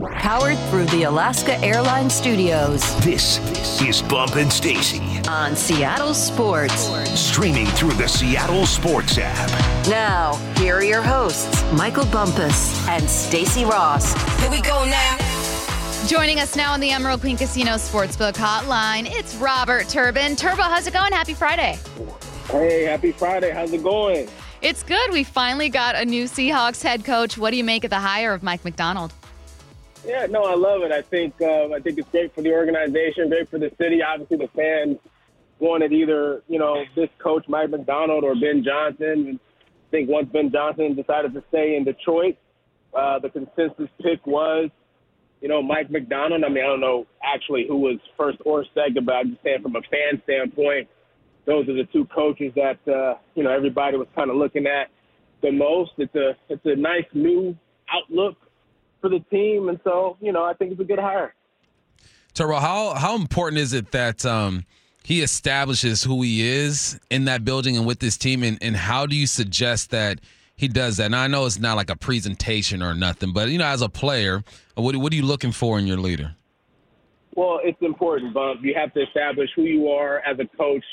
Powered through the Alaska Airlines Studios This is Bump and Stacy. on Seattle Sports. Streaming through the Seattle Sports app. Now, here are your hosts, Michael Bumpus and Stacy Ross. Here we go now. Joining us now on the Emerald Queen Casino Sportsbook Hotline, it's Robert Turbin. Turbo, how's it going? Happy Friday. Hey, happy Friday. How's it going? It's good. We finally got a new Seahawks head coach. What do you make of the hire of Mike Macdonald? Yeah, no, I love it. I think uh, I think it's great for the organization, great for the city. Obviously, the fans wanted either you know this coach Mike Macdonald or Ben Johnson. And I think once Ben Johnson decided to stay in Detroit, uh, the consensus pick was you know Mike Macdonald. I mean, I don't know actually who was first or second, but I'm just saying from a fan standpoint, those are the two coaches that uh, you know everybody was kind of looking at the most. It's a it's a nice new outlook for the team, and so you know I think it's a good hire. Turbo, how how important is it that um, he establishes who he is in that building and with this team, and, and how do you suggest that he does that? Now I know it's not like a presentation or nothing, but you know, as a player, what what are you looking for in your leader? Well, it's important, Bump. You have to establish who you are as a coach.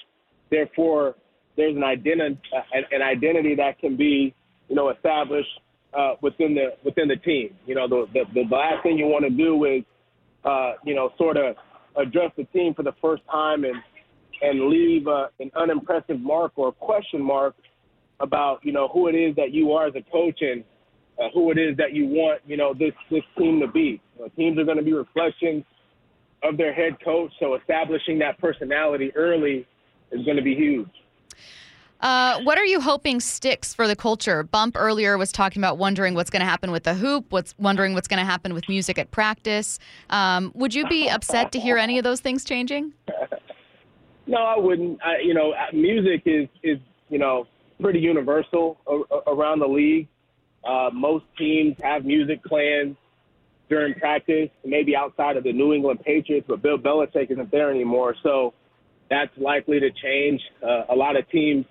Therefore, there's an identity an identity that can be you know established uh, within the within the team. You know, the the, the last thing you want to do is uh, you know sort of address the team for the first time and and leave uh, an unimpressive mark or a question mark about you know who it is that you are as a coach and uh, who it is that you want you know this this team to be. You know, teams are going to be reflections of their head coach, so establishing that personality early is going to be huge. Uh, what are you hoping sticks for the culture? Bump earlier was talking about wondering what's going to happen with the hoop, what's wondering what's going to happen with music at practice. Um, would you be upset to hear any of those things changing? No, I wouldn't. I, you know, uh, music is is you know pretty universal around the league. Uh, most teams have music plans during practice, maybe outside of the New England Patriots, but Bill Belichick isn't there anymore, so that's likely to change. Uh, a lot of teams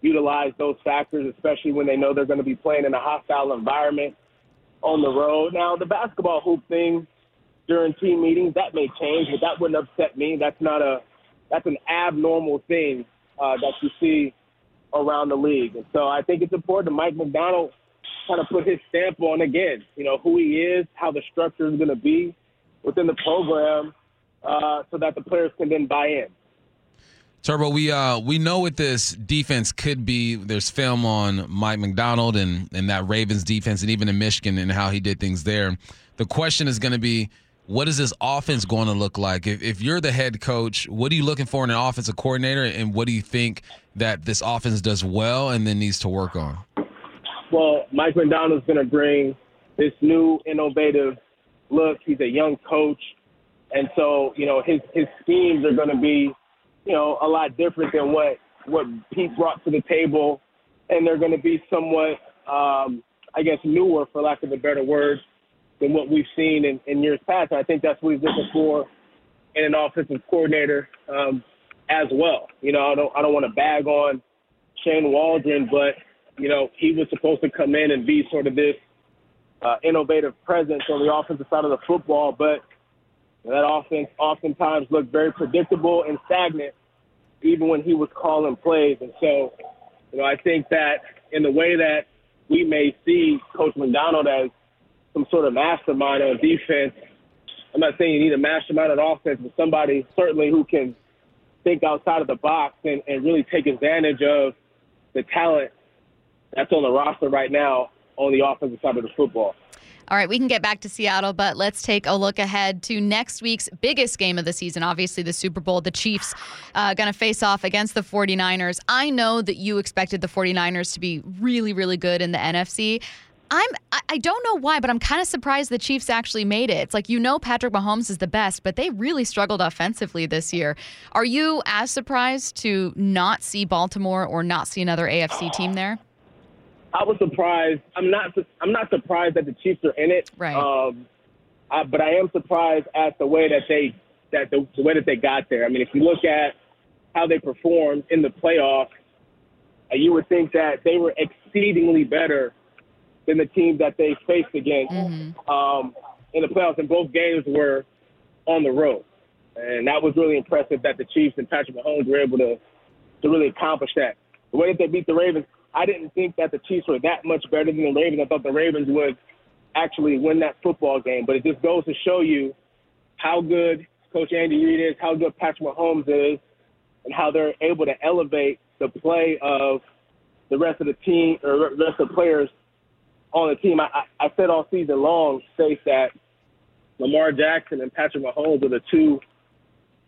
utilize those factors, especially when they know they're going to be playing in a hostile environment on the road. Now, the basketball hoop thing during team meetings that may change, but that wouldn't upset me. That's not a that's an abnormal thing uh, that you see around the league. And so I think it's important that Mike Macdonald kind of put his stamp on again, you know, who he is, how the structure is going to be within the program, uh, so that the players can then buy in. Turbo, we uh we know what this defense could be. There's film on Mike Macdonald and and that Ravens defense, and even in Michigan and how he did things there. The question is going to be, what is this offense going to look like? If, if you're the head coach, what are you looking for in an offensive coordinator, and what do you think that this offense does well and then needs to work on? Well, Mike Macdonald's going to bring this new innovative look. He's a young coach, and so you know his his schemes are going to be you know a lot different than what what Pete brought to the table, and they're going to be somewhat um, I guess newer, for lack of a better word, than what we've seen in, in years past. And I think that's what he's looking for in an offensive coordinator um, as well. You know, I don't I don't want to bag on Shane Waldron, but you know he was supposed to come in and be sort of this uh, innovative presence on the offensive side of the football, but that offense oftentimes looked very predictable and stagnant, even when he was calling plays. And so, you know, I think that in the way that we may see Coach Macdonald as some sort of mastermind on defense, I'm not saying you need a mastermind on offense, but somebody certainly who can think outside of the box and, and really take advantage of the talent that's on the roster right now on the offensive side of the football. All right, we can get back to Seattle, but let's take a look ahead to next week's biggest game of the season. Obviously, the Super Bowl. The Chiefs uh, going to face off against the 49ers. I know that you expected the 49ers to be really, really good in the NFC. I'm I- I don't know why, but I'm kind of surprised the Chiefs actually made it. It's like you know Patrick Mahomes is the best, but they really struggled offensively this year. Are you as surprised to not see Baltimore or not see another AFC team there? I was surprised. I'm not. I'm not surprised that the Chiefs are in it. Right. Um, I, but I am surprised at the way that they that the, the way that they got there. I mean, if you look at how they performed in the playoffs, you would think that they were exceedingly better than the team that they faced against. Um, in the playoffs, and both games were on the road. And that was really impressive that the Chiefs and Patrick Mahomes were able to to really accomplish that. The way that they beat the Ravens, I didn't think that the Chiefs were that much better than the Ravens. I thought the Ravens would actually win that football game. But it just goes to show you how good Coach Andy Reid is, how good Patrick Mahomes is, and how they're able to elevate the play of the rest of the team or rest of the players on the team. I, I said all season long, Stace, that Lamar Jackson and Patrick Mahomes are the two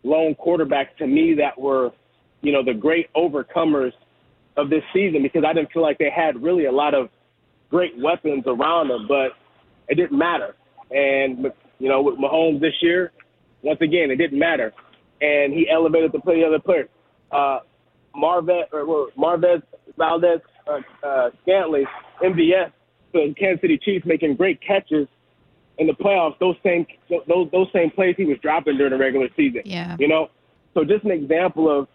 lone quarterbacks to me that were, you know, the great overcomers of this season because I didn't feel like they had really a lot of great weapons around them, but it didn't matter. And, you know, with Mahomes this year, once again, it didn't matter. And he elevated the play of the other players. Uh, Marvez, or Marquez Valdes uh, uh, Scantling, MVS, the Kansas City Chiefs making great catches in the playoffs. Those same those those same plays he was dropping during the regular season. Yeah. You know, so just an example of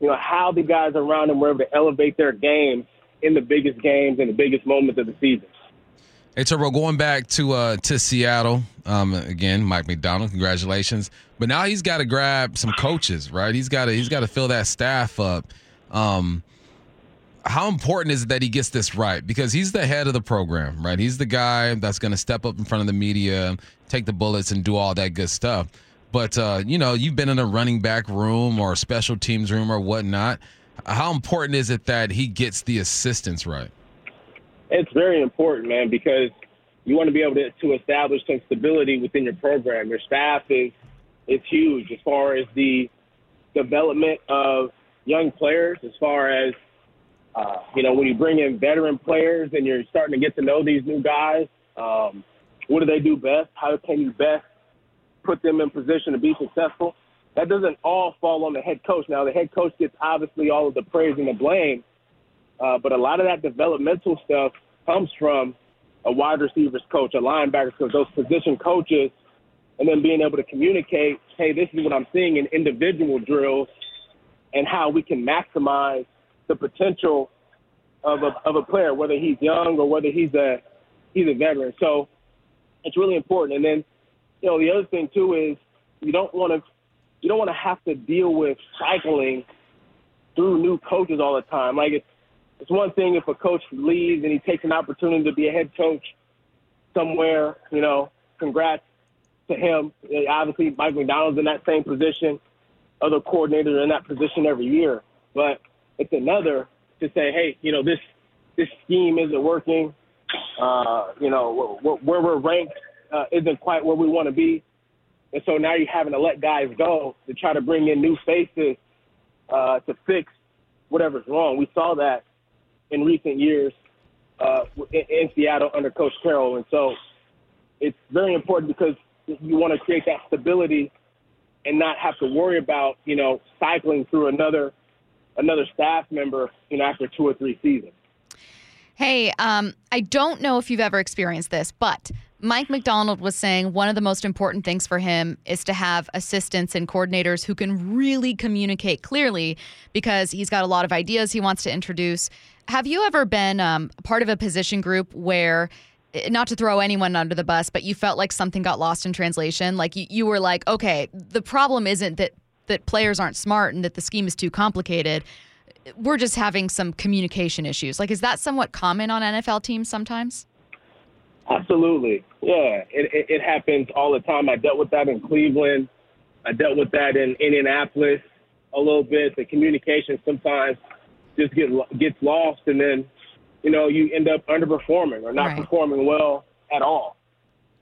you know how the guys around him were able to elevate their game in the biggest games and the biggest moments of the season. Hey Turbo, going back to uh, to Seattle um, again, Mike Macdonald, congratulations. But now he's got to grab some coaches, right? He's got to he's got to fill that staff up. Um, how important is it that he gets this right? Because he's the head of the program, right? He's the guy that's going to step up in front of the media, take the bullets, and do all that good stuff. But uh, you know, you've been in a running back room or a special teams room or whatnot. How important is it that he gets the assistants right? It's very important, man, because you want to be able to, to establish some stability within your program. Your staff is is huge as far as the development of young players, as far as uh, you know, when you bring in veteran players and you're starting to get to know these new guys, um, what do they do best? How can you best put them in position to be successful? That doesn't all fall on the head coach. Now, the head coach gets obviously all of the praise and the blame, uh, but a lot of that developmental stuff comes from a wide receivers coach, a linebackers coach, those position coaches, and then being able to communicate, hey, this is what I'm seeing in individual drills and how we can maximize the potential of a, of a player, whether he's young or whether he's a he's a veteran. So it's really important. And then, you know, the other thing too is you don't want to you don't want to have to deal with cycling through new coaches all the time. Like it's it's one thing if a coach leaves and he takes an opportunity to be a head coach somewhere. You know, congrats to him. Obviously, Mike Macdonald's in that same position. Other coordinators are in that position every year, but it's another to say, hey, you know, this this scheme isn't working. Uh, you know, where we're ranked uh, isn't quite where we want to be, and so now you're having to let guys go to try to bring in new faces uh, to fix whatever's wrong. We saw that in recent years uh, in, in Seattle under Coach Carroll, and so it's very important because you want to create that stability and not have to worry about you know cycling through another another staff member, you know, after two or three seasons. Hey, um, I don't know if you've ever experienced this, but Mike Macdonald was saying one of the most important things for him is to have assistants and coordinators who can really communicate clearly because he's got a lot of ideas he wants to introduce. Have you ever been um, part of a position group where eh, not to throw anyone under the bus, but you felt like something got lost in translation. Like you, you were like, okay, the problem isn't that that players aren't smart and that the scheme is too complicated. We're just having some communication issues. Like, is that somewhat common on NFL teams sometimes? Absolutely. Yeah, it, it, it happens all the time. I dealt with that in Cleveland. I dealt with that in Indianapolis a little bit. The communication sometimes just get gets lost, and then you know you end up underperforming or not right. performing well at all.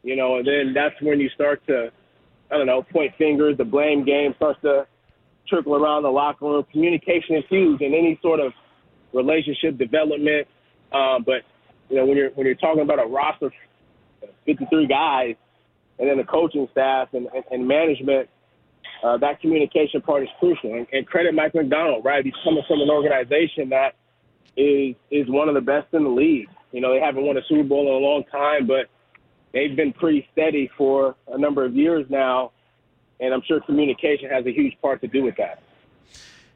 You know, and then that's when you start to I don't know, point fingers. The blame game starts to trickle around the locker room. Communication is huge in any sort of relationship development. Um, but you know, when you're when you're talking about a roster of 53 guys, and then the coaching staff and, and, and management, uh, that communication part is crucial. And, and credit Mike Macdonald, right? He's coming from an organization that is is one of the best in the league. You know, they haven't won a Super Bowl in a long time, but they've been pretty steady for a number of years now, and I'm sure communication has a huge part to do with that.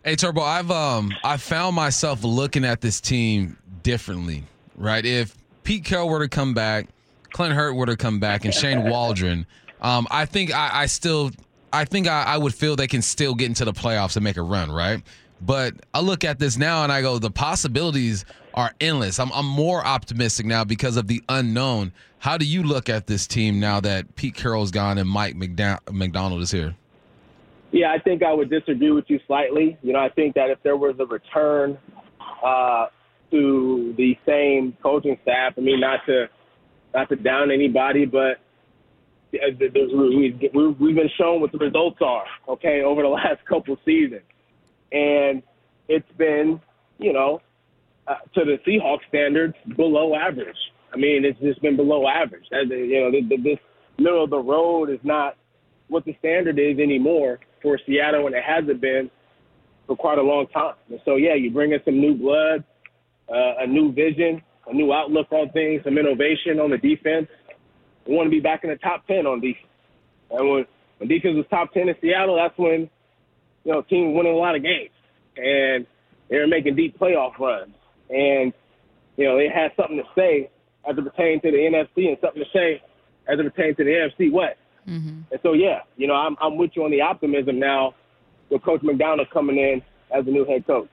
Hey Turbo, I've um I found myself looking at this team differently, right? If Pete Carroll were to come back, Clint Hurtt were to come back and Shane Waldron, um, I think I, I still, I think I, I would feel they can still get into the playoffs and make a run, right? But I look at this now and I go, the possibilities are endless. I'm, I'm more optimistic now because of the unknown. How do you look at this team now that Pete Carroll's gone and Mike Macdonald is here? Yeah, I think I would disagree with you slightly. You know, I think that if there was a return uh, to the same coaching staff, I mean, not to not to down anybody, but we've been shown what the results are. Okay, over the last couple seasons, and it's been, you know, uh, to the Seahawks standards, below average. I mean, it's just been below average. You know, this middle of the road is not what the standard is anymore for Seattle, and it hasn't been for quite a long time. And so, yeah, you bring in some new blood, uh, a new vision, a new outlook on things, some innovation on the defense. We want to be back in the top 10 on defense. And when, when defense was top 10 in Seattle, that's when, you know, team winning a lot of games. And they were making deep playoff runs. And, you know, they had something to say as it pertains to the NFC and something to say as it pertains to the NFC West. Mm-hmm. And so, yeah, you know, I'm, I'm with you on the optimism now with Coach Macdonald coming in as the new head coach.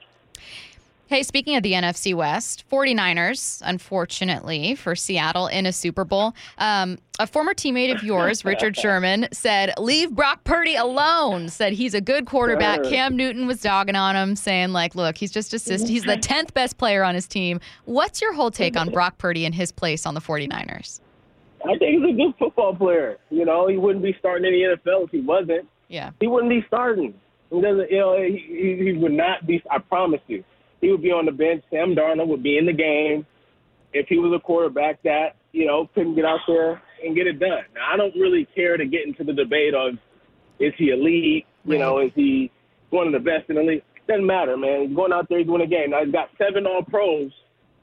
Hey, speaking of the NFC West, 49ers, unfortunately for Seattle in a Super Bowl. Um, a former teammate of yours, Richard Sherman, said, Leave Brock Purdy alone. Said he's a good quarterback. Cam Newton was dogging on him, saying, like, look, he's just assist. He's the 10th best player on his team. What's your whole take on Brock Purdy and his place on the 49ers? I think he's a good football player. You know, he wouldn't be starting in the NFL if he wasn't. Yeah. He wouldn't be starting. He doesn't, you know, he, he would not be, I promise you he would be on the bench. Sam Darnold would be in the game if he was a quarterback that, you know, couldn't get out there and get it done. Now, I don't really care to get into the debate of is he elite? You know, is he one of the best in the league? Doesn't matter, man. He's going out there, he's winning a game. Now, he's got seven all pros.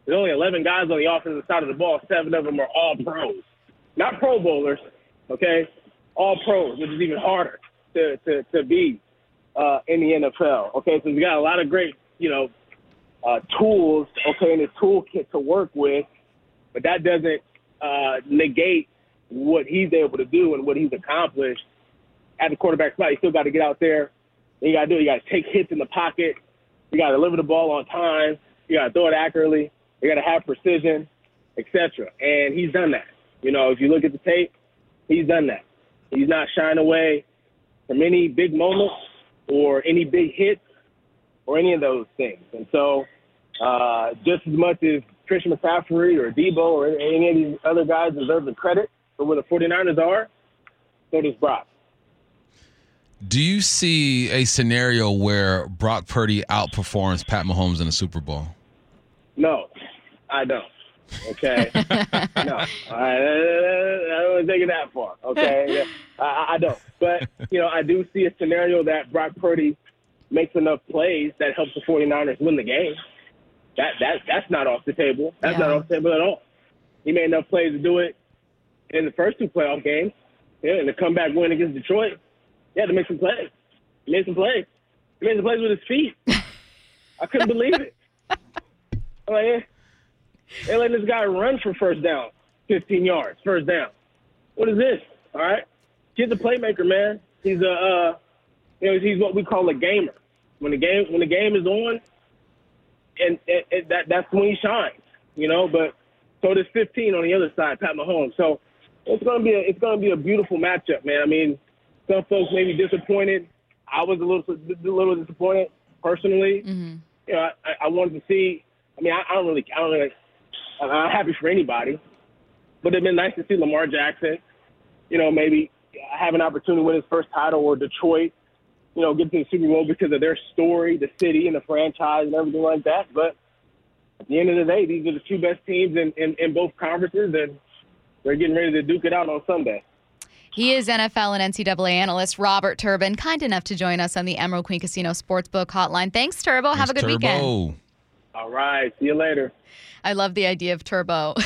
There's only 11 guys on the offensive side of the ball. Seven of them are all pros. Not pro bowlers, okay? All pros, which is even harder to, to, to be uh, in the NFL. Okay, so he's got a lot of great, you know, uh, tools, okay, in his toolkit to work with, but that doesn't uh, negate what he's able to do and what he's accomplished at the quarterback spot. You still got to get out there. And you got to do. You got to take hits in the pocket. You got to deliver the ball on time. You got to throw it accurately. You got to have precision, etc. And he's done that. You know, if you look at the tape, he's done that. He's not shying away from any big moments or any big hits or any of those things. And so uh, just as much as Christian McCaffrey or Deebo or any of these other guys deserve the credit for where the 49ers are, so does Brock. Do you see a scenario where Brock Purdy outperforms Pat Mahomes in the Super Bowl? No, I don't. Okay, no, I, I don't take it that far. Okay, I, I don't. But you know, I do see a scenario that Brock Purdy makes enough plays that helps the 49ers win the game. That that that's not off the table. That's yeah. not off the table at all. He made enough plays to do it in the first two playoff games. Yeah, and the comeback win against Detroit. He had to make some plays. He made some plays. He made some plays with his feet. I couldn't believe it. I'm like, yeah. they letting this guy run for first down, 15 yards, first down. What is this? All right, he's a playmaker, man. He's a, uh, you know, he's what we call a gamer. When the game when the game is on, and, and, and that that's when he shines, you know. But so does 15 on the other side, Pat Mahomes. So it's gonna be a it's gonna be a beautiful matchup, man. I mean, some folks may be disappointed. I was a little a little disappointed personally. Mm-hmm. You know, I, I wanted to see. I mean, I, I don't really, I don't really. I'm happy for anybody, but it'd been nice to see Lamar Jackson. You know, maybe have an opportunity to win his first title or Detroit you know, get to the Super Bowl because of their story, the city, and the franchise, and everything like that. But at the end of the day, these are the two best teams in, in, in both conferences, and they're getting ready to duke it out on Sunday. He is NFL and NCAA analyst Robert Turbin, kind enough to join us on the Emerald Queen Casino Sportsbook Hotline. Thanks, Turbo. Thanks, Have a good Turbo. weekend. All right. See you later. I love the idea of Turbo.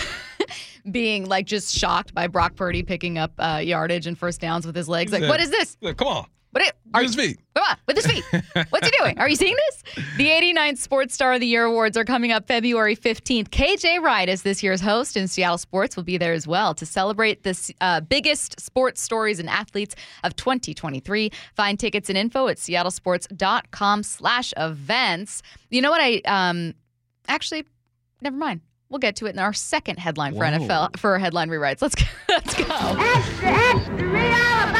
being like just shocked by Brock Purdy picking up uh, yardage and first downs with his legs. Like, what is this? Come on. What are, Use feet. Come on. with his feet. What's he doing? Are you seeing this? The 89th Sports Star of the Year awards are coming up February 15th. KJ Wright is this year's host, and Seattle Sports will be there as well to celebrate the uh, biggest sports stories and athletes of 2023. Find tickets and info at seattlesports.com slash events. You know what I um actually never mind. We'll get to it in our second headline for NFL for headline rewrites. Let's go. Let's go. Extra, extra,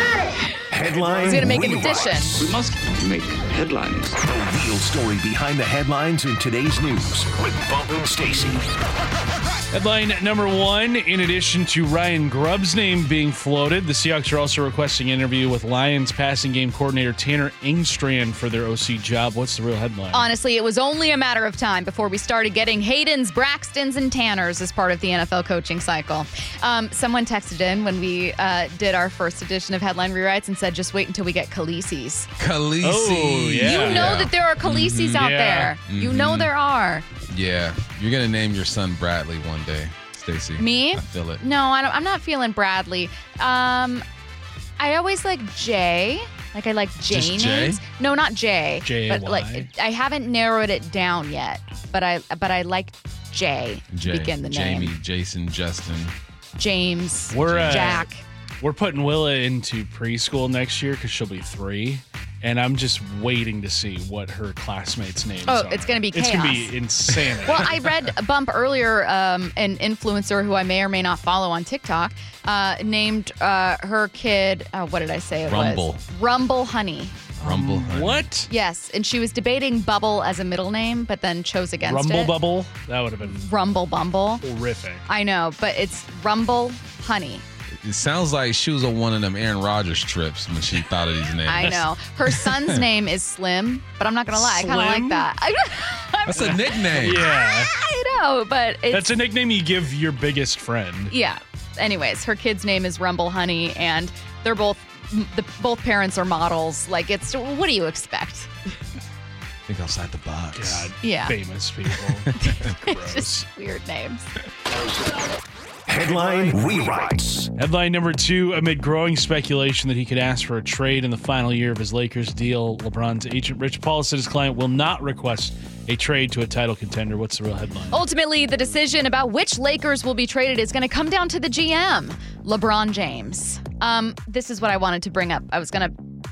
Headline He's gonna make an rewrites. addition. We must make headlines. The real story behind the headlines in today's news with Bump and Stacy. Headline number one In addition to Ryan Grubb's name being floated, the Seahawks are also requesting an interview with Lions passing game coordinator Tanner Engstrand for their OC job. What's the real headline? Honestly, it was only a matter of time before we started getting Hayden's, Braxton's, and Tanner's as part of the NFL coaching cycle. Um, someone texted in when we uh, did our first edition of Headline Rewrites and said, just wait until we get Khaleesi's. Khaleesi. Oh, yeah. You know that there are Khaleesi's out Yeah. there. You know there are. Yeah, you're gonna name your son Bradley one day, Stacy. Me? I feel it. No, I don't, I'm not feeling Bradley. Um, I always like Jay. Like I like J Just Jay? names. No, not Jay. J-A-Y. But like I haven't narrowed it down yet. But I but I like Jay. Jay, Begin the Jamie, name. Jason, Justin. James. We're, uh, Jack. We're putting Willa into preschool next year because she'll be three. And I'm just waiting to see what her classmates' names Oh, are. it's gonna be chaos. It's going to be insanity. Well, I read a bump earlier, um, an influencer who I may or may not follow on TikTok, uh, named uh, her kid. Uh, what did I say it Rumble. was? Rumble Honey. Rumble. honey. what? Yes, and she was debating Bubble as a middle name, but then chose against it. Rumble it. Bubble? That would have been Rumble Bumble. horrific. I know, but it's Rumble Honey. It sounds like she was on one of them Aaron Rodgers trips when she thought of these names. I know. Her son's name is Slim, but I'm not gonna lie, I kind of like that. I, That's a nickname. Yeah. I know, but it's That's a nickname you give your biggest friend. yeah. Anyways, her kid's name is Rumble Honey, and they're both the both parents are models. Like it's what do you expect? Think outside the box. God, Yeah. famous people. Gross. just weird names. Headline rewrites. Headline number two Amid growing speculation that he could ask for a trade in the final year of his Lakers deal, LeBron's agent Rich Paul said his client will not request a trade to a title contender. What's the real headline? Ultimately, the decision about which Lakers will be traded is going to come down to the GM, LeBron James. Um, this is what I wanted to bring up. I was going to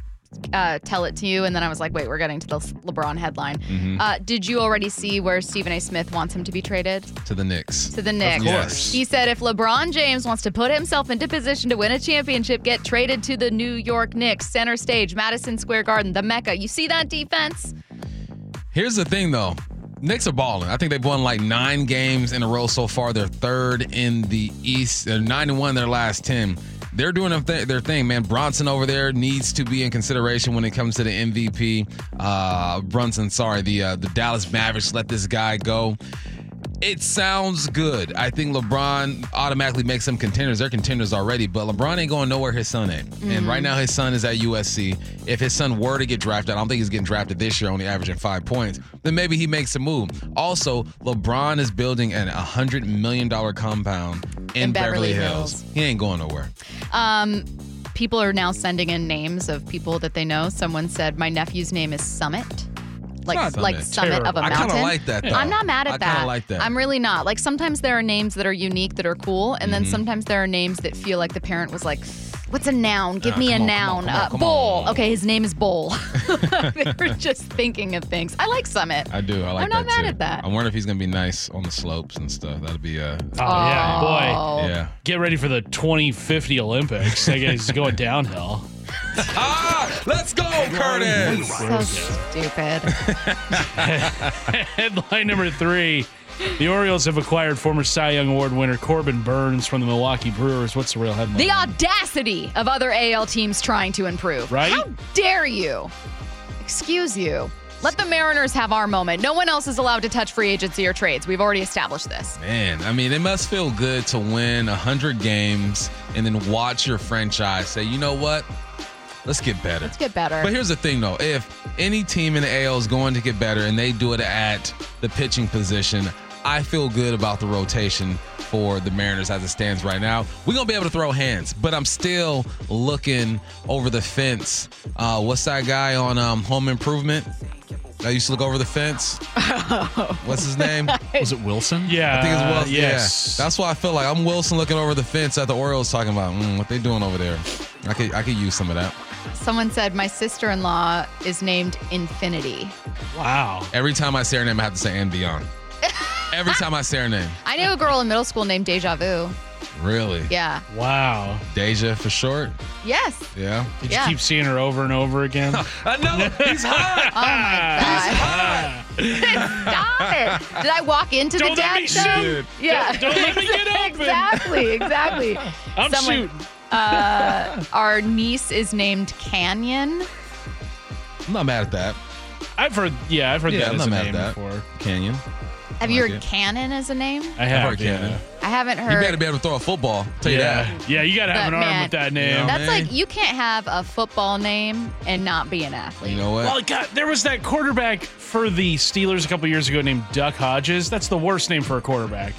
uh, tell it to you, and then I was like, wait, we're getting to the LeBron headline. Mm-hmm. Uh, did you already see where Stephen A. Smith wants him to be traded To the Knicks. to the Knicks? course. He said if LeBron James wants to put himself into position to win a championship, get traded to the New York Knicks, center stage, Madison Square Garden, the Mecca. You see that defense? Here's the thing, though. Knicks are balling. I think they've won like nine games in a row so far. They're third in the East. They're nine and one in their last ten. They're doing their th- their thing, man. Bronson over there needs to be in consideration when it comes to the MVP. Uh, Brunson, sorry, the uh, the Dallas Mavericks let this guy go. It sounds good. I think LeBron automatically makes them contenders. They're contenders already, but LeBron ain't going nowhere his son ain't. And right now his son is at USC. If his son were to get drafted, I don't think he's getting drafted this year, only averaging five points, then maybe he makes a move. Also, LeBron is building an $100 million compound in, In Beverly Beverly, Hills. Hills. He ain't going nowhere. Um, people are now sending in names of people that they know. Someone said my nephew's name is Summit, like not like Summit. Summit of a mountain. kind of like that, though. I'm not mad at I that. kind of like that. I'm really not. Like sometimes there are names that are unique that are cool, and Mm-hmm. then sometimes there are names that feel like the parent was like, "What's a noun? Give Ah, me a come on, come noun." on, come on, uh, come Bull. on. Okay, his name is Bowl. they were just thinking of things. I like Summit. I do. I like I'm not that mad too. at that. I wonder if he's going to be nice on the slopes and stuff. That'd be, uh, Oh, yeah, boy. Oh. yeah. Get ready for the 2050 Olympics. That guy's going downhill. Ah, let's go, Curtis. So stupid. Headline number three. The Orioles have acquired former Cy Young Award winner Corbin Burnes from the Milwaukee Brewers. What's the real headline? The audacity of other AL teams trying to improve. Right? How dare you? Excuse you. Let the Mariners have our moment. No one else is allowed to touch free agency or trades. We've already established this. Man, I mean, it must feel good to win 100 games and then watch your franchise say, you know what? Let's get better. Let's get better. But here's the thing, though. If any team in the AL is going to get better and they do it at the pitching position, I feel good about the rotation for the Mariners as it stands right now. We're gonna be able to throw hands, but I'm still looking over the fence. Uh, what's that guy on um, Home Improvement? I used to look over the fence. What's his name? Was it Wilson? Yeah. I think it's Wilson. Yes. Yeah. That's why I feel like I'm Wilson looking over the fence at the Orioles talking about mm, what they doing over there. I could I could use some of that. Someone said my sister-in-law is named Infinity. wow. Every time I say her name, I have to say and beyond. Every time I say her name. I knew a girl in middle school named Deja Vu. Really? Yeah. Wow. Deja for short? Yes. Yeah. Did Yeah. you keep seeing her over and over again? I know. He's hot. Oh my ah. god. Stop it. Did I walk into Don't the let dad me show? shoot. Yeah. Don't- don't let me get open. Exactly. Exactly. I'm Someone- shooting. Uh, our niece is named Canyon. I'm not mad at that. I've heard, yeah, I've heard Yeah, that I'm as not a mad name at that. before. Canyon. Have you like heard it. Cannon as a name? I have, heard yeah. Cannon. I haven't heard You heard. better be able to throw a football. Tell you Yeah. that. Yeah, you got to have But an arm man, with that name. Yeah. That's man. like you can't have a football name and not be an athlete. You know what? Well, God, there was that quarterback for the Steelers a couple years ago named Duck Hodges. That's the worst name for a quarterback.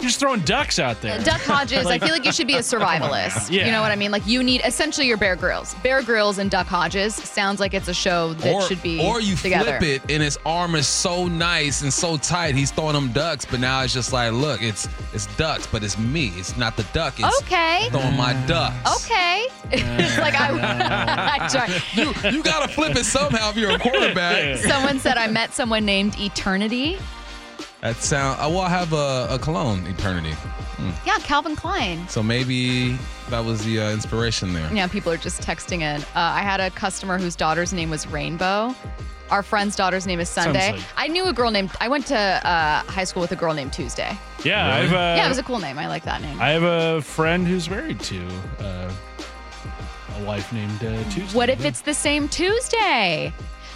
You're just throwing ducks out there. Duck Hodges, I feel like you should be a survivalist. Yeah. You know what I mean? Like you need essentially your Bear Grylls. Bear Grylls and Duck Hodges sounds like it's a show that or, should be or you together. flip it and his arm is so nice and so tight he's throwing them ducks but now it's just like look it's it's ducks but it's me it's not the duck it's Okay. throwing my ducks Okay. it's like I, I tried. you, you gotta flip it somehow if you're a quarterback Someone said I met someone named Eternity. That sound uh, well I have a, a cologne eternity Yeah, Calvin Klein. so maybe that was the uh, inspiration there Yeah, people are just texting in. Uh, I had a customer whose daughter's name was Rainbow. Our friend's daughter's name is Sunday. like- I knew a girl named. I went to uh, high school with a girl named Tuesday. yeah, I have a, yeah, it was a cool name. I like that name. I have a friend who's married to uh, a wife named uh, Tuesday. what if it's the same Tuesday?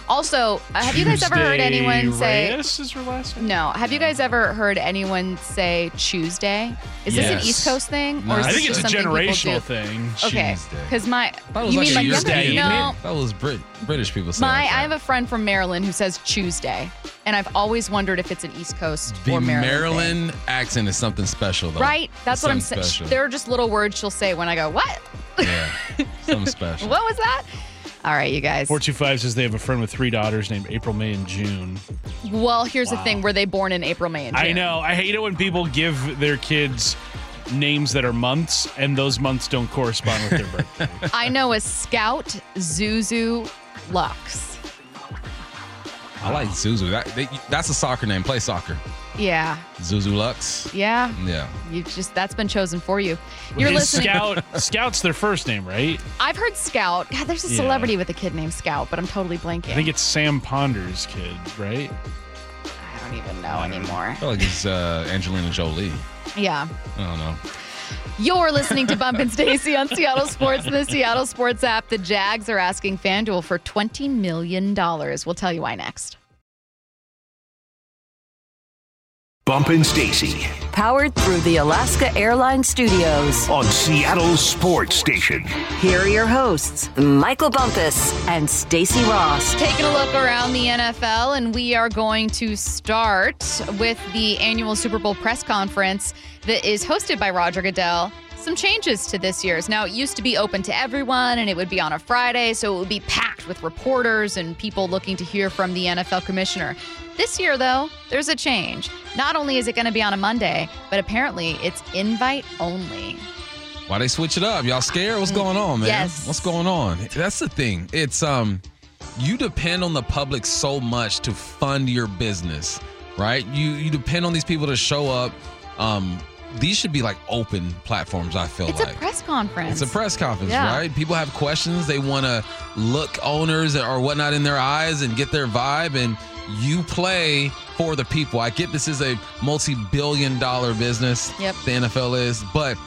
Also, uh, have you guys ever heard Tuesday anyone say? Reyes is her last name? No. Have you guys ever heard anyone say Tuesday? Is this an East Coast thing, No, or is I this think it's a something people generational do? thing. Okay, Tuesday. because my That was you like mean a like European no, name. That was Brit- British people saying My, that. I have a friend from Maryland who says Tuesday, and I've always wondered if it's an East Coast the or Maryland. Maryland, thing. accent is something special though right? That's It's what I'm something saying. special. There are just little words she'll say when I go, "What? yeah something special What was that?" All right, you guys. 425 says they have a friend with three daughters named April, May, and June. Well, here's the thing: were they born in April, May, and June? I know. I hate it when people give their kids names that are months and those months don't correspond with their birthday. I know a Scout, Zuzu, Lux. I like Zuzu. That, they, that's a soccer name. Play soccer. Yeah, Zuzu Lux. yeah. Yeah. You just that's been chosen for you. You're Is listening. Scout, Scout's their first name, right? I've heard Scout. God, there's a Yeah. celebrity with a kid named Scout, but I'm totally blanking. I think it's Sam Ponder's kid, right? I don't even know anymore. I feel like it's uh, Angelina Jolie. Yeah. I don't know. You're listening to Bump and Stacy on Seattle Sports, the Seattle Sports app. The Jags are asking FanDuel for $20 million. We'll tell you why next. Bump and Stacy Powered through the Alaska Airlines Studios. on Seattle Sports Station. Here are your hosts, Michael Bumpus and Stacy Ross. Taking a look around the NFL, and we are going to start with the annual Super Bowl press conference that is hosted by Roger Goodell. Some changes to this year's. Now, it used to be open to everyone, and it would be on a Friday, so it would be packed with reporters and people looking to hear from the NFL commissioner. This year, though, there's a change. Not only is it going to be on a Monday, but apparently it's invite only. Why they switch it up? Y'all scared? What's going on, man? Yes. What's going on? That's the thing. It's um you depend on the public so much to fund your business, right? You you depend on these people to show up. Um these should be like open platforms, I feel It's like. a press conference. It's a press conference, Yeah. right? People have questions. They want to look owners or whatnot in their eyes and get their vibe. And you play for the people. I get this is a multi billion dollar business. Yep. The NFL is. But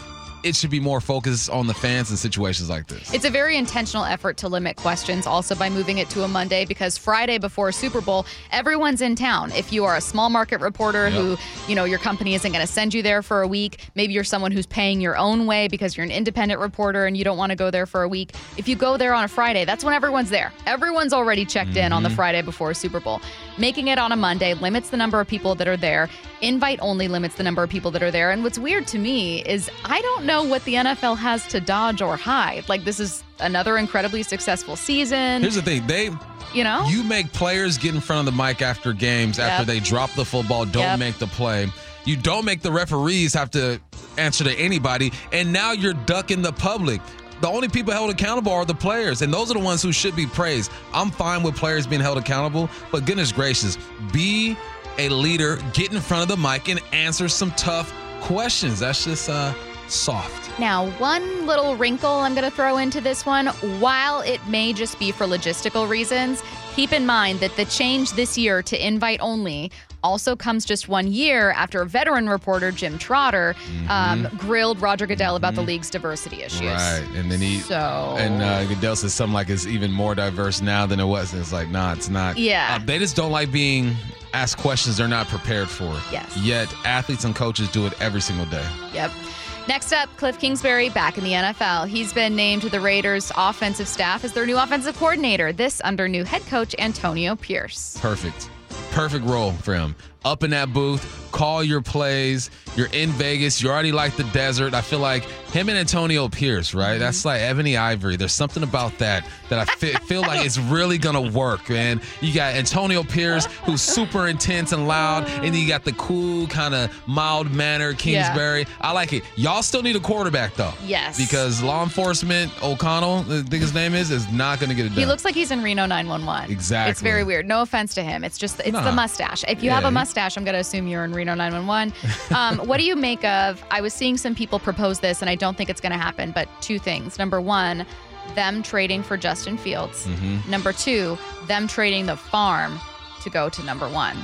it should be more focused on the fans in situations like this. It's a very intentional effort to limit questions also by moving it to a Monday because Friday before Super Bowl, everyone's in town. If you are a small market reporter Yep. who, you know, your company isn't going to send you there for a week, maybe you're someone who's paying your own way because you're an independent reporter and you don't want to go there for a week. If you go there on a Friday, that's when everyone's there. Everyone's already checked in on the mm-hmm. Friday before Super Bowl. Making it on a Monday limits the number of people that are there. Invite only limits the number of people that are there. And what's weird to me is I don't know what the NFL has to dodge or hide. Like this is another incredibly successful season. Here's the thing, they you know? you make players get in front of the mic after games after they drop the football, don't Yep. make the play. You don't make the referees have to answer to anybody, and now you're ducking the public. The only people held accountable are the players, and those are the ones who should be praised. I'm fine with players being held accountable, but goodness gracious, be a leader, get in front of the mic, and answer some tough questions. That's just uh, soft. Now, one little wrinkle I'm going to throw into this one, while it may just be for logistical reasons, keep in mind that the change this year to invite only also comes just one year after veteran reporter Jim Trotter um, grilled Roger Goodell about the league's diversity issues. Right, and then he So- and uh, Goodell says something like it's even more diverse now than it was. And it's like, nah, it's not. Yeah. Uh, they just don't like being asked questions they're not prepared for. Yes. Yet athletes and coaches do it every single day. Yep. Next up, Kliff Kingsbury back in the NFL. He's been named to the Raiders offensive staff as their new offensive coordinator, this under new head coach Antonio Pierce. Perfect. Perfect role for him. Up in that booth, call your plays. You're in Vegas. You already like the desert. I feel like him and Antonio Pierce, right? That's mm-hmm. like Ebony Ivory. There's something about that that I fe- feel like it's really gonna work, man. You got Antonio Pierce, who's super intense and loud, and then you got the cool, kind of mild manner Kingsbury. I like it. Y'all still need a quarterback though. Yes. Because law enforcement O'Connell, I think his name is, is not gonna get it done. He looks like he's in Reno 911. Exactly. It's very weird. No offense to him. It's just it's the mustache. If you have a he- mustache, I'm going to assume you're in Reno 911. Um, what do you make of? I was seeing some people propose this, and I don't think it's going to happen. But two things. Number one, them trading for Justin Fields. Mm-hmm. Number two, them trading the farm to go to number one.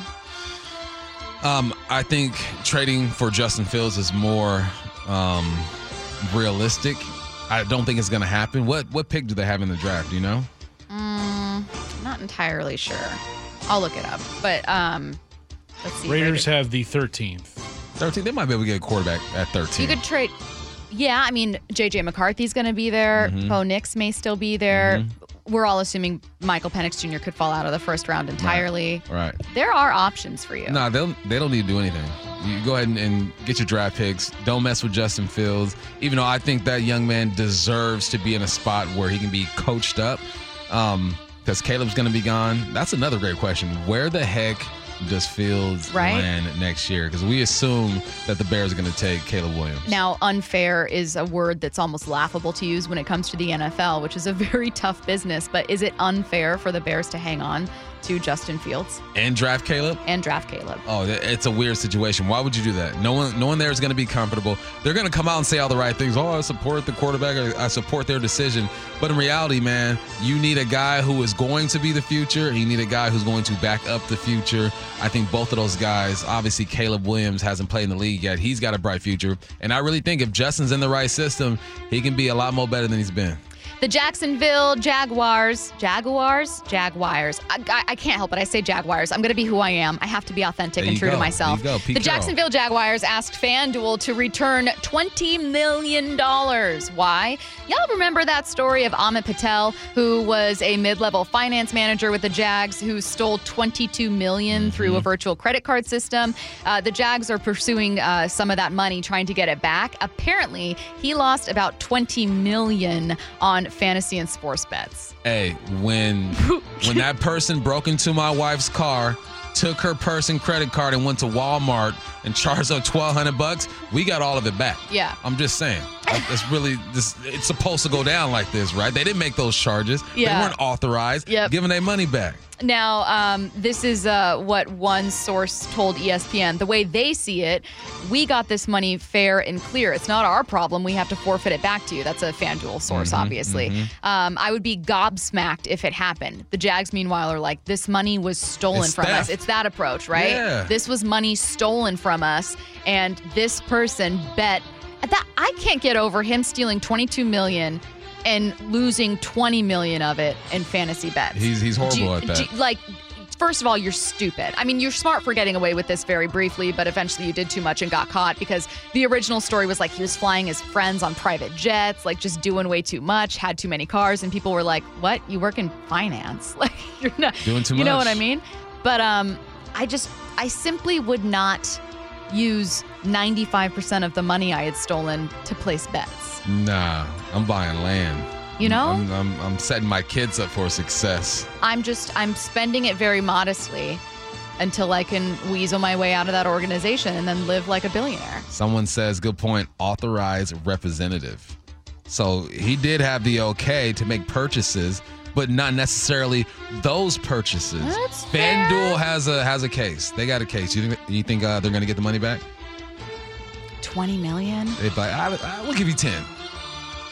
Um, I think trading for Justin Fields is more um, realistic. I don't think it's going to happen. What what pick do they have in the draft? Do you know? I'm not entirely sure. I'll look it up. But um, see. Raiders have the 13th. 13. They might be able to get a quarterback at 13. You could trade. Yeah, I mean, JJ McCarthy's going to be there. Mm-hmm. Bo Nix may still be there. We're all assuming Michael Penix Jr. could fall out of the first round entirely. right. There are options for you. No, they'll they don't need to do anything. You go ahead and, and get your draft picks. Don't mess with Justin Fields. Even though I think that young man deserves to be in a spot where he can be coached up. Um, because Caleb's going to be gone. That's another great question. Where the heck does Fields Right. land next year? Because we assume that the Bears are going to take Caleb Williams. Now, unfair is a word that's almost laughable to use when it comes to the NFL, which is a very tough business. But is it unfair for the Bears to hang on to Justin Fields and draft Caleb. and draft Caleb? Oh, it's a weird situation. Why would you do that? No one, no one there is going to be comfortable. They're going to come out and say all the right things. Oh, I support the quarterback. I support their decision. But in reality, man, you need a guy who is going to be the future. You need a guy who's going to back up the future. I think both of those guys. Obviously, Caleb Williams hasn't played in the league yet. He's got a bright future, and I really think if Justin's in the right system, he can be a lot more better than he's been. The Jacksonville Jaguars, Jaguars, Jaguars. I, I, I can't help it. I say Jaguars. I'm going to be who I am. I have to be authentic and true to myself. Go. The Carroll. Jacksonville Jaguars asked FanDuel to return $20 million. Why? Y'all remember that story of Amit Patel, who was a mid-level finance manager with the Jags, who stole 22 million through Mm-hmm. a virtual credit card system. Uh, the Jags are pursuing uh, some of that money, trying to get it back. Apparently, he lost about 20 million on fantasy and sports bets. Hey, when when that person broke into my wife's car, took her purse and credit card and went to Walmart and charged her twelve hundred bucks, we got all of it back. Yeah. I'm just saying. It's really this. It's supposed to go down like this, right? They didn't make those charges. Yeah. They weren't authorized. Yep. Giving their money back. Now, um, this is uh, what one source told ESPN. The way they see it, we got this money fair and clear. It's not our problem. We have to forfeit it back to you. That's a FanDuel source, Mm-hmm, obviously. Um, I would be gobsmacked if it happened. The Jags, meanwhile, are like, this money was stolen It's from us. It's that approach, right? Yeah. This was money stolen from us, and this person bet That I can't get over him stealing 22 million and losing 20 million of it in fantasy bets. He's he's horrible you- at that. you- like, first of all, you're stupid. I mean, you're smart for getting away with this very briefly, but eventually you did too much and got caught because the original story was like he was flying his friends on private jets, like just doing way too much, had too many cars, and people were like, "What? You work in finance? Like you're not Doing too much. You know what I mean? But um, I just I simply would not use 95% of the money I had stolen to place bets. nah, I'm buying land. You know? I'm, I'm, I'm setting my kids up for success. I'm just I'm spending it very modestly until I can weasel my way out of that organization and then live like a billionaire. Someone says, good point, authorized representative. So he did have the okay to make purchases, but not necessarily those purchases. That's fair. FanDuel has a has a case. They got a case. You think you think uh, they're going to get the money back? 20 million? They'd I, I, we'll give you ten.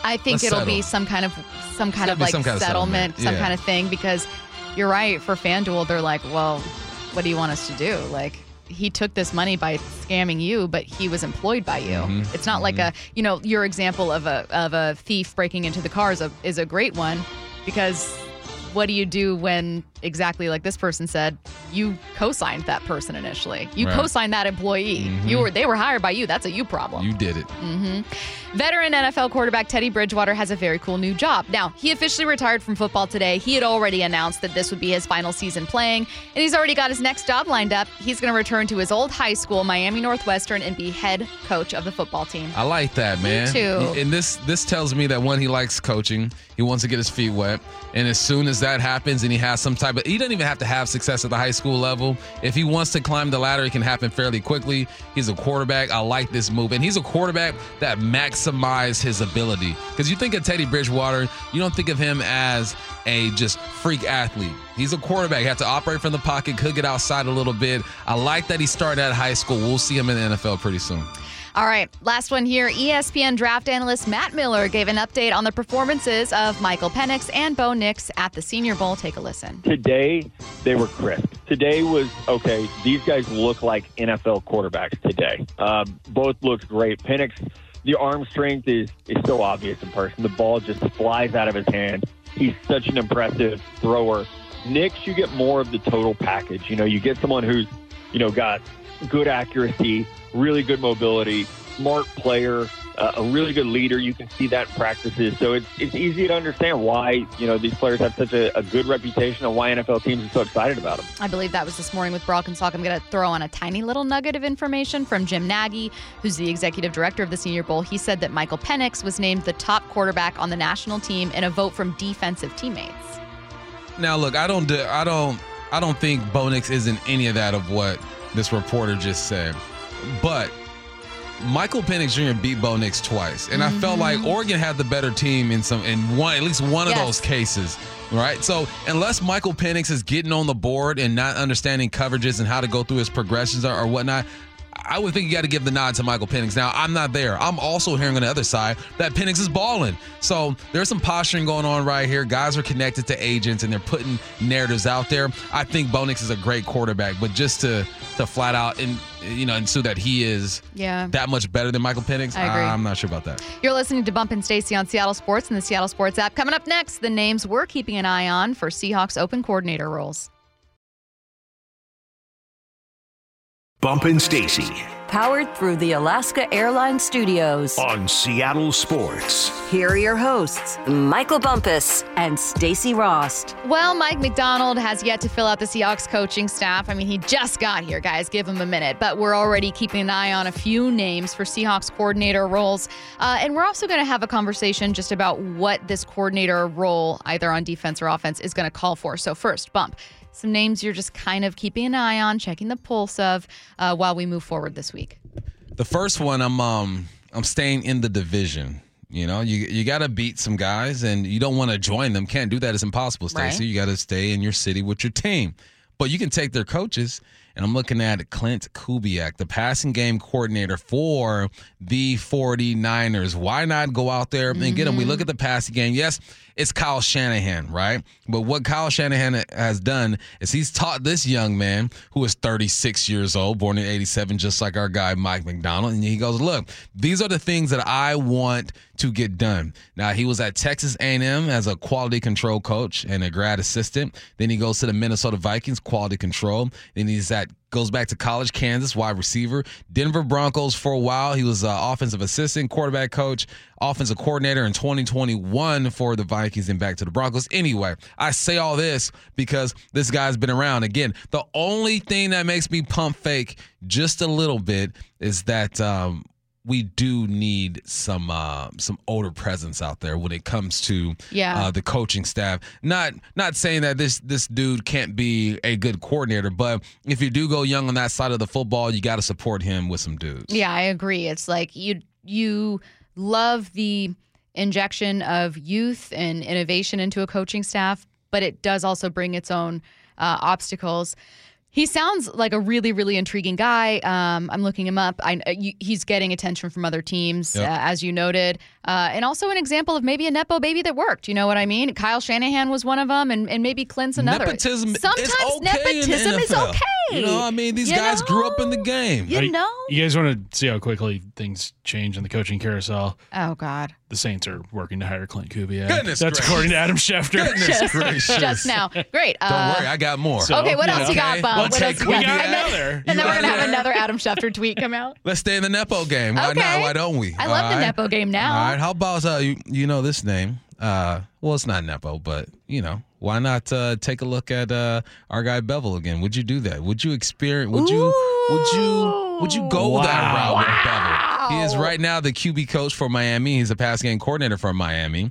I think Let's it'll be some kind of some kind of like some kind of settlement, settlement. some Yeah. kind of thing because you're right for FanDuel they're like, "Well, what do you want us to do?" Like he took this money by scamming you, but he was employed by you. Mm-hmm. It's not like a, you know, your example of a of a thief breaking into the car is a is a great one because what do you do when exactly like this person said you co-signed that person initially you Right. Mm-hmm. co-signed that employee you were they were hired by you that's a you problem You did it. Veteran NFL quarterback Teddy Bridgewater has a very cool new job. Now, he officially retired from football today. He had already announced that this would be his final season playing, and he's already got his next job lined up. He's going to return to his old high school, Miami Northwestern, and be head coach of the football team. I like that, man. me too. And this this tells me that one, he likes coaching. He wants to get his feet wet. And as soon as that happens and he has some type of he doesn't even have to have success at the high school level. If he wants to climb the ladder, it can happen fairly quickly. He's a quarterback. I like this move. And he's a quarterback that maximized his ability. Because you think of Teddy Bridgewater, you don't think of him as a just freak athlete. He's a quarterback. He had to operate from the pocket, could get outside a little bit. I like that he started at high school. We'll see him in the NFL pretty soon. All right, last one here. ESPN draft analyst Matt Miller gave an update on the performances of Michael Penix and Bo Nix at the Senior Bowl. Take a listen. Today, they were crisp. Today was okay. These guys look like NFL quarterbacks today. Um, both looked great. Penix, the arm strength is is so obvious in person. The ball just flies out of his hand. He's such an impressive thrower. Nix, you get more of the total package. You know, you get someone who's, you know, got good accuracy, really good mobility, smart player, uh, a really good leader. You can see that in practices. So it's it's easy to understand why you know these players have such a, a good reputation and why NFL teams are so excited about them. I believe that was this morning with Brock and Salk. I'm going to throw on a tiny little nugget of information from Jim Nagy, who's the executive director of the Senior Bowl. He said that Michael Penix was named the top quarterback on the national team in a vote from defensive teammates. Now, look, I don't, I don't, I don't think Bo Nix is in any of that of what this reporter just said. But Michael Penix Jr. beat Bo Nix twice, and I felt like mm-hmm. Oregon had the better team in some, in one, at least one of those cases. Right, so unless Michael Penix is getting on the board and not understanding coverages and how to go through his progressions or, or whatnot, I would think you got to give the nod to Michael Penix. Now, I'm not there. I'm also hearing on the other side that Penix is balling. So there's some posturing going on right here. Guys are connected to agents and they're putting narratives out there. I think Bo Nix is a great quarterback, but just to to flat out and you know and so that he is Yeah. that much better than Michael Penix, I agree. I'm not sure about that. You're listening to Bump and Stacy on Seattle Sports and the Seattle Sports app. Coming up next, the names we're keeping an eye on for Seahawks open coordinator roles. Bumpin' Stacy Powered through the Alaska Airlines Studios. on Seattle Sports. Here are your hosts, Michael Bumpus and Stacy Rost. Well, Mike Macdonald has yet to fill out the Seahawks coaching staff. I mean, he just got here, guys. Give him a minute. But we're already keeping an eye on a few names for Seahawks coordinator roles. Uh, and we're also going to have a conversation just about what this coordinator role, either on defense or offense, is going to call for. So, first, Bump. Some names you're just kind of keeping an eye on, checking the pulse of uh, while we move forward this week. The first one, I'm um I'm staying in the division. You know, you you got to beat some guys, and you don't want to join them. Can't do that. It's impossible, Stacy. Right. You got to stay in your city with your team, but you can take their coaches and I'm looking at Clint Kubiak, the passing game coordinator for the 49ers. Why not go out there and get him? We look mm-hmm. at the passing game. Yes, it's Kyle Shanahan, right? But what Kyle Shanahan has done is he's taught this young man who is 36 years old, born in 87, just like our guy Mike Macdonald. And he goes, look, these are the things that I want to get done. Now, he was at Texas A&M as a quality control coach and a grad assistant. Then he goes to the Minnesota Vikings, quality control. Then he's at goes back to college, Kansas, wide receiver. Denver Broncos for a while. He was uh, offensive assistant, quarterback coach, offensive coordinator in 2021 for the Vikings and back to the Broncos. Anyway, I say all this because this guy's been around. Again, the only thing that makes me pump fake just a little bit is that um, we do need some uh, some older presence out there when it comes to Yeah. uh, the coaching staff. Not not saying that this this dude can't be a good coordinator, but if you do go young on that side of the football, you got to support him with some dudes. Yeah, I agree. It's like you you love the injection of youth and innovation into a coaching staff, but it does also bring its own uh, obstacles. He sounds like a really, really intriguing guy. Um, I'm looking him up. I, uh, he's getting attention from other teams, Yep. uh, as you noted, uh, and also an example of maybe a nepo baby that worked. You know what I mean? Kyle Shanahan was one of them, and, and maybe Clint's another. Nepotism is Sometimes okay nepotism is okay. You know, I mean, these You guys grew up in the game. You know? You guys want to see how quickly things change in the coaching carousel? Oh God. The Saints are working to hire Clint Kubiak. Goodness That's gracious. according to Adam Schefter. Goodness Just, gracious. just now. Great. Don't Uh, worry, I got more. So- Okay, what you else know. you got, Okay. Bob? Let's What else take- you we got? got and then, and then we're gonna right have another Adam Schefter tweet come out. Let's stay in the Nepo game. Why Okay. not? Why don't we? I love All the right. Nepo game now. All right. How about uh, you? You know this name? Uh, well, it's not Nepo, but you know, why not uh, take a look at uh, our guy Bevell again? Would you do that? Would you experience? Would you? Would you? Would you go that Wow. route with Bevell? He is right now the QB coach for Miami. He's a pass game coordinator for Miami.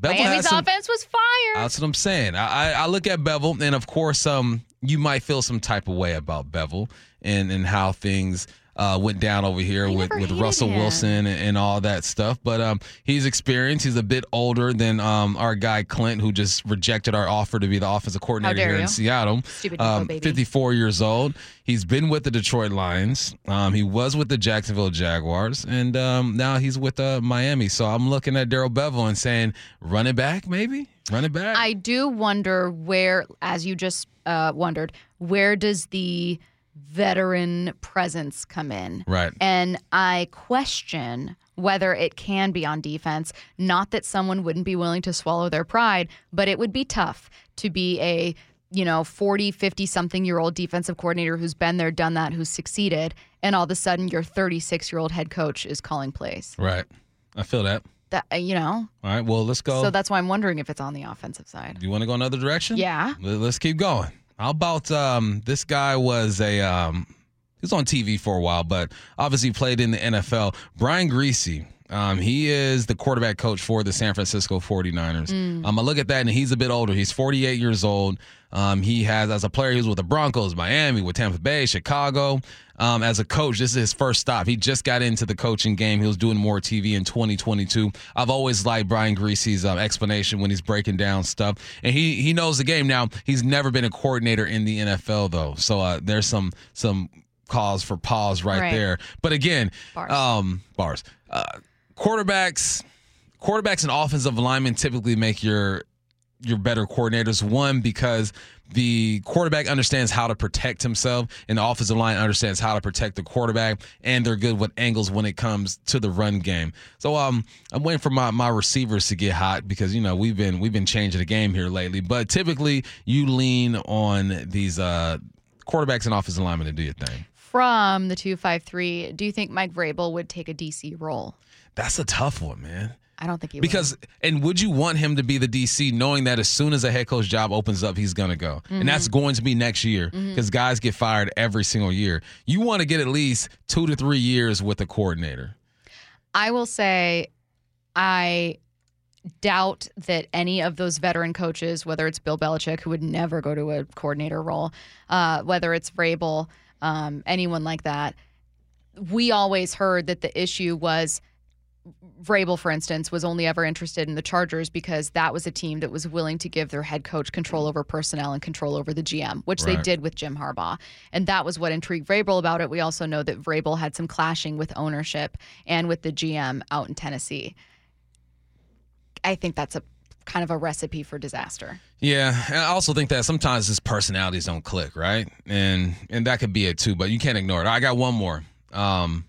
Bevell Miami's some- offense was fire. that's what I'm saying. I, I, I look at Bevell, and of course, um, you might feel some type of way about Bevell and and how things uh, went down over here I with with Russell him. Wilson and, and all that stuff. But um, he's experienced. He's a bit older than um, our guy Clint, who just rejected our offer to be the offensive coordinator here in. Seattle. Stupid Um, baby. 54 years old. He's been with the Detroit Lions. Um, he was with the Jacksonville Jaguars, and um, now he's with uh, Miami. So I'm looking at Darrell Bevell and saying, run it back, maybe run it back. I do wonder where, as you just uh, wondered, where does the veteran presence come in? Right. And I question whether it can be on defense. Not that someone wouldn't be willing to swallow their pride, but it would be tough to be a you know 40 50 something year old defensive coordinator who's been there done that who's succeeded and all of a sudden your 36 year old head coach is calling plays Right. I feel that. that uh, you know All right. Well, let's go. so that's why i'm wondering if it's on the offensive side you want to go another direction? Yeah. Let's keep going. How about um, this guy was a um, he was on TV for a while, but obviously played in the NFL. Brian Griese. Um, he is the quarterback coach for the San Francisco 49ers. Um, I look at that and he's a bit older. He's 48 years old. Um, he has, as a player, he was with the Broncos, Miami, with Tampa Bay, Chicago. Um, as a coach, this is his first stop. He just got into the coaching game. He was doing more TV in 2022. I've always liked Brian Griese's um, explanation when he's breaking down stuff, and he he knows the game. Now he's never been a coordinator in the NFL though, so uh, there's some some cause for pause right, Right. there. But again, Bars. um, bars. Uh, quarterbacks, quarterbacks and offensive linemen typically make your your better coordinators. One because the quarterback understands how to protect himself, and the offensive line understands how to protect the quarterback, and they're good with angles when it comes to the run game. So um, I'm waiting for my, my receivers to get hot because you know we've been we've been changing the game here lately. But typically, you lean on these uh, quarterbacks and offensive linemen to do your thing. from the 253 do you think mike vrabel would take a dc role That's a tough one, man. i don't think he Because and would you want him to be the DC, knowing that as soon as a head coach job opens up, he's gonna go, and that's Mm-hmm. going to be next year because guys get fired every single year. You want to get at least two to three years with a coordinator. i will say i doubt that any of those veteran coaches whether it's bill belichick who would never go to a coordinator role uh, whether it's vrabel um, anyone like that we always heard that the issue was Vrabel, for instance, was only ever interested in the Chargers because that was a team that was willing to give their head coach control over personnel and control over the GM, which they did with Jim Harbaugh. And that was what intrigued Vrabel about it. We also know that Vrabel had some clashing with ownership and with the GM out in Tennessee. I think that's a kind of a recipe for disaster. Yeah, and I also think that sometimes his personalities don't click, right? And and that could be it too. But you can't ignore it. I got one more. Um,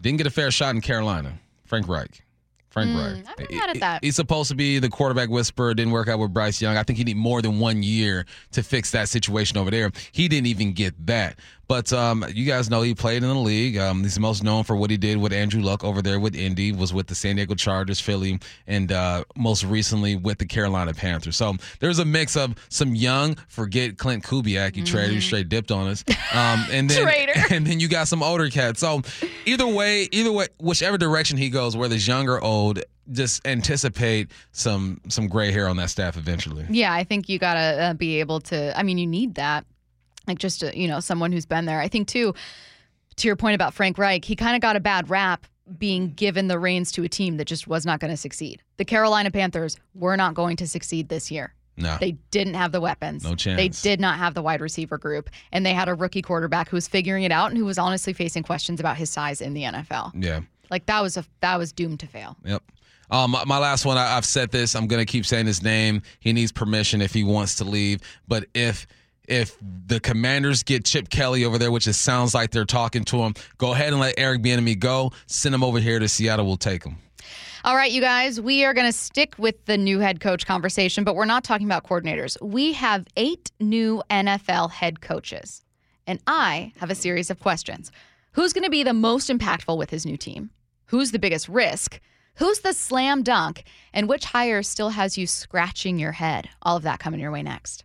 didn't get a fair shot in Carolina. Frank Reich. Frank Mm, Reich. I'm not mad at that. He's supposed to be the quarterback whisperer. Didn't work out with Bryce Young. I think he need more than one year to fix that situation over there. He didn't even get that. But um, you guys know he played in the league. Um, he's most known for what he did with Andrew Luck over there with Indy. Was with the San Diego Chargers, Philly, and uh, most recently with the Carolina Panthers. So there's a mix of some young. Forget Clint Kubiak. You traded. You straight dipped on us. Um, and then and then you got some older cats. So either way, either way, whichever direction he goes, whether it's young or old, just anticipate some some gray hair on that staff eventually. Yeah, I think you got to uh, be able to. I mean, you need that. Like just uh you know someone who's been there. I think too. To your point about Frank Reich, he kind of got a bad rap being given the reins to a team that just was not going to succeed. The Carolina Panthers were not going to succeed this year. No. They didn't have the weapons. No chance. They did not have the wide receiver group, and they had a rookie quarterback who was figuring it out and who was honestly facing questions about his size in the NFL. Yeah. Like that was a that was doomed to fail. Yep. Um, my- my last one, I, I've said this. I'm gonna keep saying his name. He needs permission if he wants to leave. But if if the Commanders get Chip Kelly over there, which it sounds like they're talking to him, go ahead and let Eric Bieniemy go. Send him over here to Seattle. We'll take him. All right, you guys, we are going to stick with the new head coach conversation, but we're not talking about coordinators. We have eight new NFL head coaches, and I have a series of questions. Who's going to be the most impactful with his new team? Who's the biggest risk? Who's the slam dunk? And which hire still has you scratching your head? All of that coming your way next.